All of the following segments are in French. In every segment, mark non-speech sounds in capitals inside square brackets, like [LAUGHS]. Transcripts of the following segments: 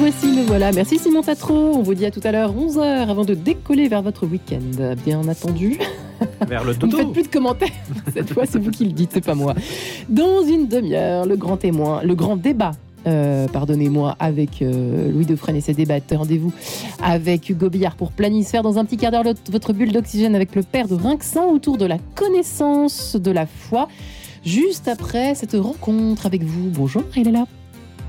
voici, nous voilà. Merci Simon Tatro. On vous dit à tout à l'heure, 11h, avant de décoller vers votre week-end. Bien entendu. Vers le Vous ne faites plus de commentaires. [LAUGHS] Cette fois, c'est vous qui le dites, c'est pas moi. Dans une demi-heure, le grand témoin, le grand débat. euh, pardonnez-moi, avec euh, Louis Defresne et ses débatteurs. Rendez-vous avec Hugo Billard pour Planisphère. Dans un petit quart d'heure, votre bulle d'oxygène avec le père de Rinxan autour de la connaissance de la foi. Juste après cette rencontre avec vous. Bonjour, il est là.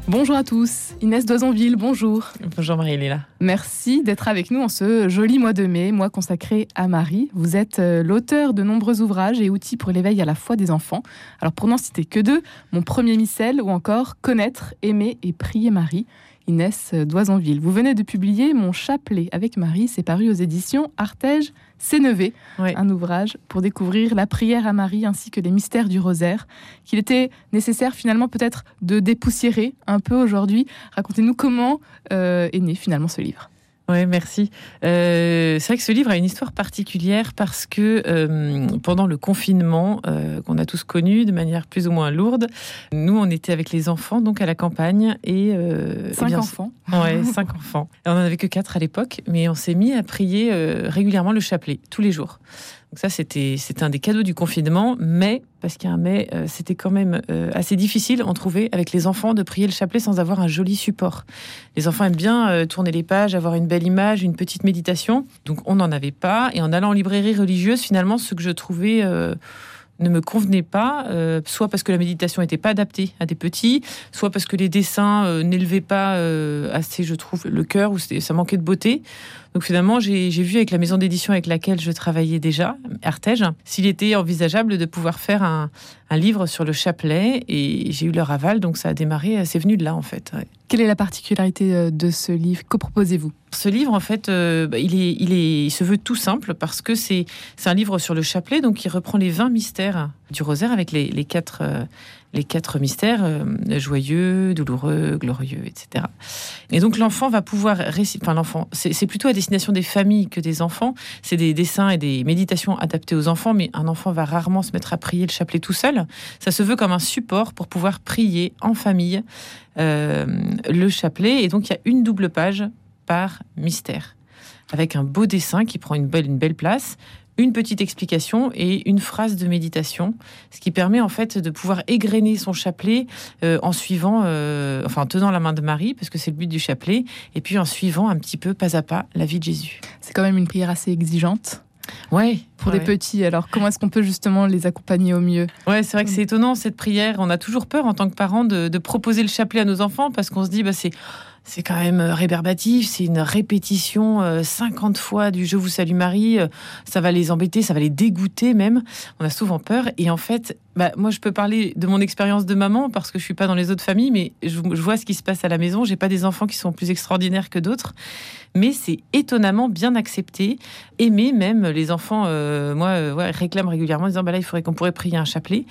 Bonjour à tous, Inès Doisonville, bonjour. Bonjour Marie-Léla. Merci d'être avec nous en ce joli mois de mai, mois consacré à Marie. Vous êtes euh, l'auteur de nombreux ouvrages et outils pour l'éveil à la foi des enfants. Alors pour n'en citer que deux, Mon premier missel ou encore Connaître, aimer et prier Marie. Inès Doisonville. Vous venez de publier Mon chapelet avec Marie, c'est paru aux éditions Artege Sénévé, Oui. un ouvrage pour découvrir la prière à Marie ainsi que les mystères du rosaire, qu'il était nécessaire finalement peut-être de dépoussiérer un peu aujourd'hui. Racontez-nous comment euh, est né finalement ce livre. Oui, merci. Euh, c'est vrai que ce livre a une histoire particulière parce que euh, pendant le confinement euh, qu'on a tous connu de manière plus ou moins lourde, nous on était avec les enfants donc à la campagne et eh Cinq bien, enfants. Ouais, cinq enfants. Et on en avait que quatre à l'époque, mais on s'est mis à prier régulièrement le chapelet tous les jours. Donc ça, c'était un des cadeaux du confinement, mais parce qu'il y a un mais, euh, c'était quand même euh, assez difficile, on trouvait, avec les enfants, de prier le chapelet sans avoir un joli support. Les enfants aiment bien euh, tourner les pages, avoir une belle image, une petite méditation. Donc on n'en avait pas. Et en allant en librairie religieuse, finalement, ce que je trouvais ne me convenait pas, soit parce que la méditation n'était pas adaptée à des petits, soit parce que les dessins n'élevaient pas assez, je trouve, le cœur, ou ça manquait de beauté. Donc finalement, j'ai vu avec la maison d'édition avec laquelle je travaillais déjà, Artege, s'il était envisageable de pouvoir faire un, un livre sur le chapelet, et j'ai eu leur aval, donc ça a démarré, c'est venu de là en fait. ouais. Quelle est la particularité euh, de ce livre? Que proposez-vous? Ce livre, en fait, euh, bah, il, est, il, est, il se veut tout simple parce que c'est c'est un livre sur le chapelet, donc il reprend les 20 mystères du rosaire avec les, les quatre, euh, les quatre mystères euh, joyeux, douloureux, glorieux, etc. Et donc l'enfant va pouvoir réciter, enfin l'enfant, c'est plutôt à destination des familles que des enfants. C'est des dessins et des méditations adaptées aux enfants, mais un enfant va rarement se mettre à prier le chapelet tout seul. Ça se veut comme un support pour pouvoir prier en famille euh, le chapelet. Et donc il y a une double page par mystère, avec un beau dessin qui prend une belle place, une petite explication et une phrase de méditation, ce qui permet en fait de pouvoir égrener son chapelet euh, en suivant, euh, enfin en tenant la main de Marie, parce que c'est le but du chapelet, et puis en suivant un petit peu pas à pas la vie de Jésus. C'est quand même une prière assez exigeante Ouais, pour ouais. des petits. Alors comment est-ce qu'on peut justement les accompagner au mieux? Ouais, c'est vrai que c'est étonnant cette prière. On a toujours peur en tant que parents de, de proposer le chapelet à nos enfants parce qu'on se dit bah c'est c'est quand même euh, rébarbatif, c'est une répétition euh, 50 fois du Je vous salue Marie, euh, ça va les embêter, ça va les dégoûter même. On a souvent peur et en fait, bah, moi je peux parler de mon expérience de maman parce que je suis pas dans les autres familles, mais je, vois ce qui se passe à la maison. J'ai pas des enfants qui sont plus extraordinaires que d'autres, mais c'est étonnamment bien accepté, aimé même. Les enfants, euh, moi, euh, réclament régulièrement en disant bah là il faudrait qu'on pourrait prier un chapelet.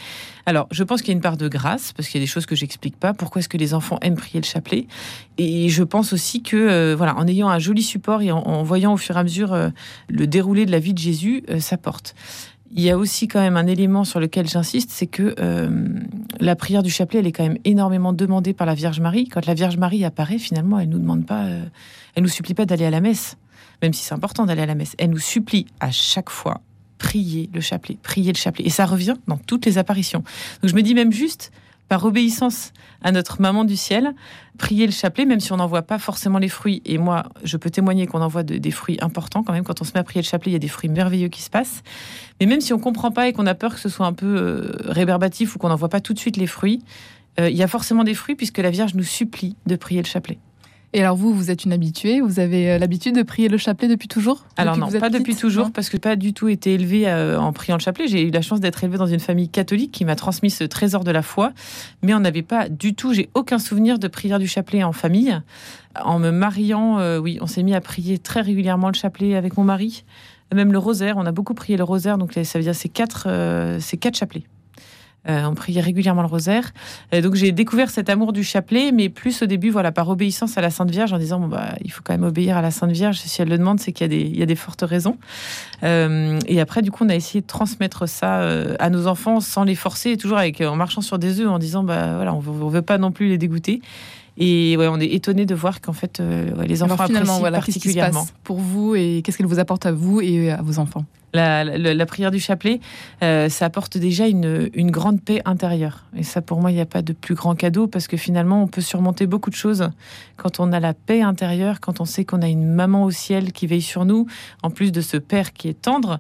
Alors, je pense qu'il y a une part de grâce, parce qu'il y a des choses que j'explique pas. Pourquoi est-ce que les enfants aiment prier le chapelet? Et je pense aussi que, euh, voilà, en ayant un joli support et en, en voyant au fur et à mesure le déroulé de la vie de Jésus, ça porte. Il y a aussi quand même un élément sur lequel j'insiste, c'est que euh, la prière du chapelet, elle est quand même énormément demandée par la Vierge Marie. Quand la Vierge Marie apparaît, finalement, elle nous demande pas, euh, elle nous supplie pas d'aller à la messe, même si c'est important d'aller à la messe. Elle nous supplie à chaque fois prier le chapelet, prier le chapelet. Et ça revient dans toutes les apparitions. Donc je me dis même juste, par obéissance à notre maman du ciel, prier le chapelet, même si on n'en voit pas forcément les fruits. Et moi, je peux témoigner qu'on en voit de- des fruits importants quand même. Quand on se met à prier le chapelet, il y a des fruits merveilleux qui se passent. Mais même si on comprend pas et qu'on a peur que ce soit un peu euh, rébarbatif ou qu'on n'en voit pas tout de suite les fruits, euh, il y a forcément des fruits puisque la Vierge nous supplie de prier le chapelet. Et alors vous, vous êtes une habituée, vous avez euh, l'habitude de prier le chapelet depuis toujours Alors Depuis non, pas depuis toujours, parce que pas du tout été élevée euh, en priant le chapelet. J'ai eu la chance d'être élevée dans une famille catholique qui m'a transmis ce trésor de la foi, mais on n'avait pas du tout, j'ai aucun souvenir de prière du chapelet en famille. En me mariant, euh, oui, on s'est mis à prier très régulièrement le chapelet avec mon mari, même le rosaire. On a beaucoup prié le rosaire, donc ça veut dire c'est quatre, euh, c'est quatre chapelets. Euh, on priait régulièrement le rosaire. Euh, donc j'ai découvert cet amour du chapelet, mais plus au début, voilà, par obéissance à la Sainte Vierge, en disant bon bah il faut quand même obéir à la Sainte Vierge. Si elle le demande, c'est qu'il y a des, y a des fortes raisons. Euh, et après, du coup, on a essayé de transmettre ça à nos enfants sans les forcer, toujours avec en marchant sur des œufs, en disant bah voilà, on veut, on veut pas non plus les dégoûter. Et ouais, on est étonné de voir qu'en fait, les enfants Alors, finalement, apprécient voilà, particulièrement. Passe pour vous et qu'est-ce qu'elle vous apporte à vous et à vos enfants la, la, la, prière du chapelet, euh, ça apporte déjà une, une, grande paix intérieure. Et ça, pour moi, il n'y a pas de plus grand cadeau parce que finalement, on peut surmonter beaucoup de choses quand on a la paix intérieure, quand on sait qu'on a une maman au ciel qui veille sur nous, en plus de ce père qui est tendre.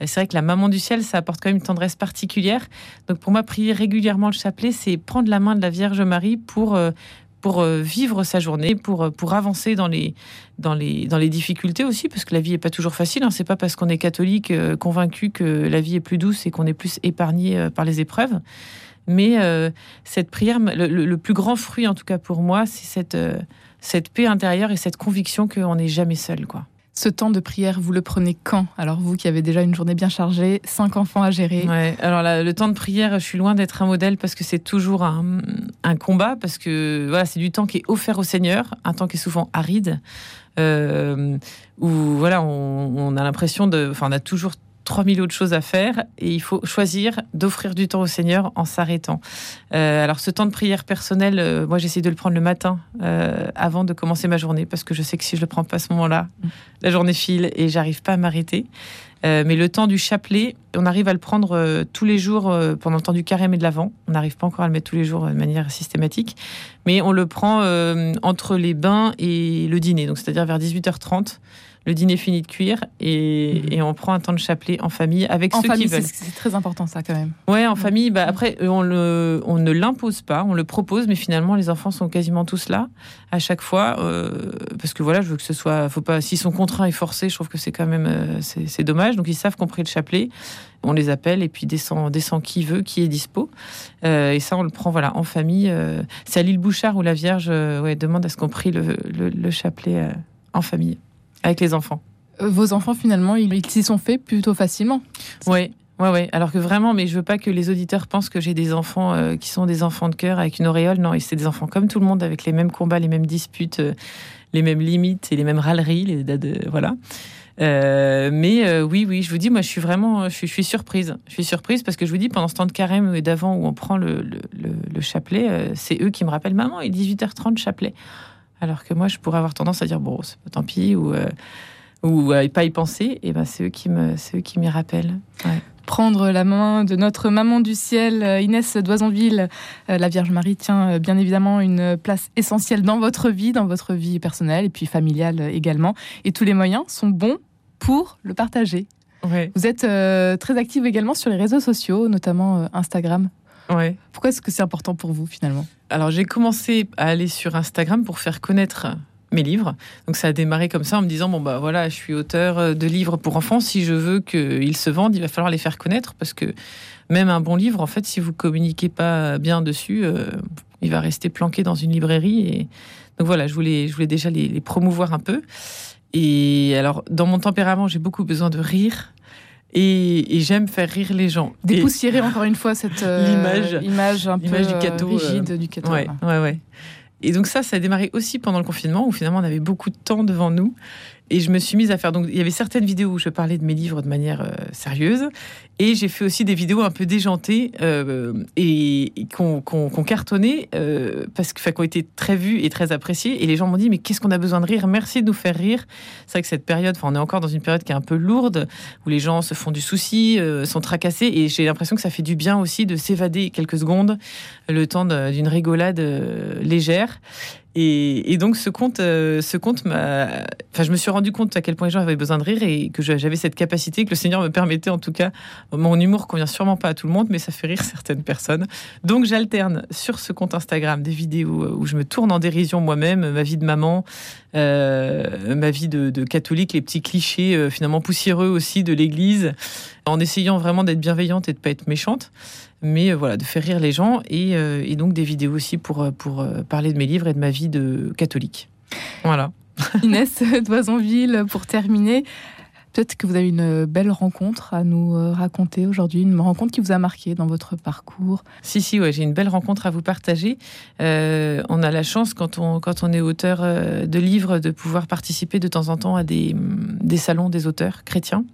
C'est vrai que la maman du ciel, ça apporte quand même une tendresse particulière. Donc pour moi, prier régulièrement le chapelet, c'est prendre la main de la Vierge Marie pour euh, pour euh, vivre sa journée, pour, euh, pour avancer dans les, dans, les, dans les difficultés aussi, parce que la vie n'est pas toujours facile. Hein. C'est pas parce qu'on est catholique euh, convaincu que la vie est plus douce et qu'on est plus épargné par les épreuves. Mais cette prière, le, le, plus grand fruit en tout cas pour moi, c'est cette, cette paix intérieure et cette conviction qu'on n'est jamais seul. quoi. Ce temps de prière, vous le prenez quand? Alors vous qui avez déjà une journée bien chargée, cinq enfants à gérer. Alors le temps de prière, je suis loin d'être un modèle parce que c'est toujours un, un, combat, parce que voilà, c'est du temps qui est offert au Seigneur, un temps qui est souvent aride, euh, où voilà, on, on a l'impression de, enfin, on a toujours 3000 autres choses à faire et il faut choisir d'offrir du temps au Seigneur en s'arrêtant. Euh, alors ce temps de prière personnel, euh, moi j'essaie de le prendre le matin euh, avant de commencer ma journée parce que je sais que si je le prends pas à ce moment-là, la journée file et j'arrive pas à m'arrêter. mais le temps du chapelet, on arrive à le prendre tous les jours pendant le temps du carême et de l'avant. On n'arrive pas encore à le mettre tous les jours de manière systématique, mais on le prend entre les bains et le dîner, donc c'est-à-dire vers 18h30 le dîner finit de cuire mhm. et, on prend un temps de chapelet en famille avec ceux qui veulent. C'est très important ça quand même. Ouais, en famille. Bah, après, on, le, on ne l'impose pas, on le propose, mais finalement les enfants sont quasiment tous là à chaque fois euh, parce que voilà, je veux que ce soit, faut pas, s'ils sont contraints et forcés, je trouve que c'est quand même euh, c'est dommage. Donc ils savent qu'on prie le chapelet, on les appelle et puis descend, descend qui veut, qui est dispo. Euh, et ça, on le prend voilà en famille. c'est à l'île Bouchard où la Vierge ouais, demande à ce qu'on prie le, le, le chapelet en famille avec les enfants. Euh, vos enfants, finalement, ils s'y sont faits plutôt facilement. Oui, Ouais, ouais. Alors que vraiment, mais je veux pas que les auditeurs pensent que j'ai des enfants euh, qui sont des enfants de cœur avec une auréole. Non, c'est des enfants comme tout le monde, avec les mêmes combats, les mêmes disputes, euh, les mêmes limites et les mêmes râleries. Les, de, voilà. mais oui, oui, je vous dis, moi, je suis vraiment, je suis, surprise. Je suis surprise parce que je vous dis, pendant ce temps de carême et d'avant où on prend le, le, le chapelet, c'est eux qui me rappellent, maman, il est 18h30 chapelet. Alors que moi, je pourrais avoir tendance à dire bon, tant pis, ou, euh, ou pas y penser. Et ben, c'est eux qui me, c'est eux qui m'y rappellent. Prendre la main de notre maman du ciel, euh, Inès Doisonville, euh, la Vierge Marie tient bien évidemment une place essentielle dans votre vie, dans votre vie personnelle et puis familiale également. Et tous les moyens sont bons pour le partager. Vous êtes très active également sur les réseaux sociaux, notamment Instagram. Ouais. Pourquoi est-ce que c'est important pour vous finalement? Alors j'ai commencé à aller sur Instagram pour faire connaître mes livres. Donc ça a démarré comme ça en me disant bon bah voilà, je suis auteur de livres pour enfants. Si je veux qu'ils se vendent, il va falloir les faire connaître parce que même un bon livre, en fait, si vous communiquez pas bien dessus, euh, il va rester planqué dans une librairie. Et donc voilà, je voulais, je voulais déjà les, les promouvoir un peu. Et alors, dans mon tempérament, j'ai beaucoup besoin de rire. Et, j'aime faire rire les gens. Dépoussiérer encore une fois cette euh, image un peu du euh, rigide euh, du cateau. Ouais, ouais, ouais. Et donc ça, ça a démarré aussi pendant le confinement où finalement on avait beaucoup de temps devant nous. Et je me suis mise à faire. Donc, il y avait certaines vidéos où je parlais de mes livres de manière euh, sérieuse. Et j'ai fait aussi des vidéos un peu déjantées euh, et, et qu'on cartonnait euh, parce que, qui ont été très vues et très appréciées. Et les gens m'ont dit Mais qu'est-ce qu'on a besoin de rire? Merci de nous faire rire. C'est vrai que cette période, on est encore dans une période qui est un peu lourde, où les gens se font du souci, sont tracassés. Et j'ai l'impression que ça fait du bien aussi de s'évader quelques secondes, le temps d'une rigolade légère. Et, donc ce conte, euh, ce conte m'a, enfin, je me suis rendu compte à quel point les gens avaient besoin de rire et que j'avais cette capacité que le Seigneur me permettait, en tout cas, mon humour convient sûrement pas à tout le monde, mais ça fait rire [LAUGHS] certaines personnes. Donc j'alterne sur ce compte Instagram des vidéos où je me tourne en dérision moi-même, ma vie de maman, euh, ma vie de, catholique, les petits clichés euh, finalement poussiéreux aussi de l'Église, en essayant vraiment d'être bienveillante et de pas être méchante mais euh, voilà, de faire rire les gens et, euh, et donc des vidéos aussi pour, euh, pour parler de mes livres et de ma vie de catholique. Voilà. [LAUGHS] Inès Doisonville, pour terminer, peut-être que vous avez une belle rencontre à nous raconter aujourd'hui, une rencontre qui vous a marqué dans votre parcours. Si, si, ouais, j'ai une belle rencontre à vous partager. on a la chance, quand on, quand on est auteur de livres, de pouvoir participer de temps en temps à des, des salons des auteurs chrétiens.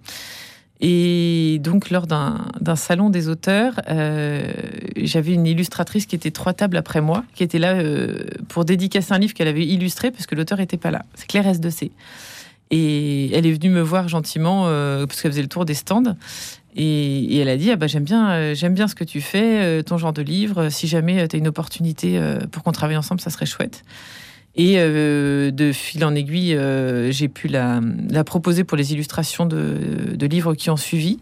Et donc, lors d'un salon des auteurs, euh, j'avais une illustratrice qui était trois tables après moi, qui était là euh, pour dédicacer un livre qu'elle avait illustré, parce que l'auteur n'était pas là. C'est Claire S2C. Et elle est venue me voir gentiment, euh, parce qu'elle faisait le tour des stands. Et, elle a dit ah bah, J'aime bien, j'aime bien ce que tu fais, ton genre de livre. Si jamais tu as une opportunité pour qu'on travaille ensemble, ça serait chouette. Et euh, de fil en aiguille, euh, j'ai pu la, proposer pour les illustrations de, livres qui ont suivi.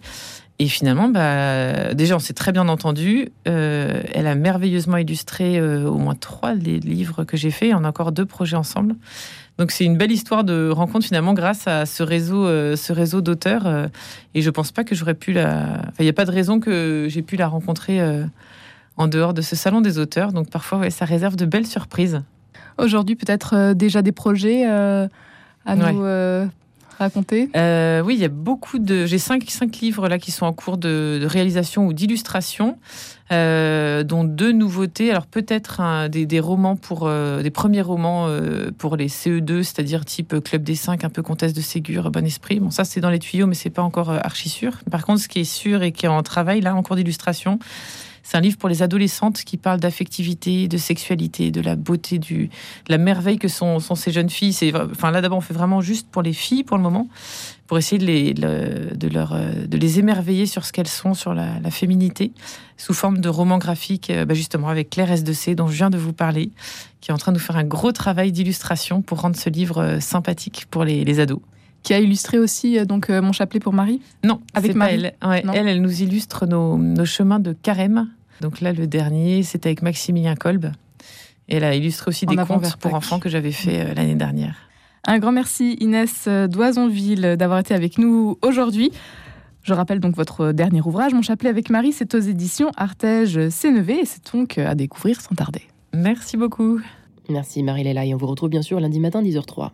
Et finalement, bah, déjà, on s'est très bien entendu. Euh, elle a merveilleusement illustré au moins trois des livres que j'ai faits. On a encore deux projets ensemble. Donc c'est une belle histoire de rencontre finalement grâce à ce réseau, réseau d'auteurs. et je pense pas que j'aurais pu la. il n'y a pas de raison que j'ai pu la rencontrer en dehors de ce salon des auteurs. Donc parfois, ça réserve de belles surprises. Aujourd'hui, peut-être euh, déjà des projets euh, à nous euh, raconter? Oui, il y a beaucoup de. J'ai cinq, cinq livres là qui sont en cours de, réalisation ou d'illustration, dont deux nouveautés. Alors peut-être des, romans pour des premiers romans pour les CE2, c'est-à-dire type Club des 5, un peu Comtesse de Ségur, Bon Esprit. Bon, ça c'est dans les tuyaux, mais c'est pas encore archi sûr. Par contre, ce qui est sûr et qui est en travail là, en cours d'illustration, c'est un livre pour les adolescentes qui parle d'affectivité, de sexualité, de la beauté, du, de la merveille que sont, sont ces jeunes filles. C'est, enfin, là, d'abord, on fait vraiment juste pour les filles pour le moment, pour essayer de les, de leur, de les émerveiller sur ce qu'elles sont, sur la, féminité, sous forme de roman graphique, euh, bah, justement, avec Claire S2C, dont je viens de vous parler, qui est en train de nous faire un gros travail d'illustration pour rendre ce livre euh, sympathique pour les, les ados qui a illustré aussi euh, donc mon chapelet pour Marie? Non, avec Marie? Elle. elle. elle, nous illustre nos, nos, chemins de carême donc là, le dernier, c'était avec Maximilien Kolb. Et elle a illustré aussi des contes pour enfants que j'avais fait euh, l'année dernière. Un grand merci Inès euh, Doisonville d'avoir été avec nous aujourd'hui. Je rappelle donc votre dernier ouvrage, Mon chapelet avec Marie, c'est aux éditions Artege Sénévé et c'est donc à découvrir sans tarder. Merci beaucoup. Merci Marie-Léla et on vous retrouve bien sûr lundi matin 10h03.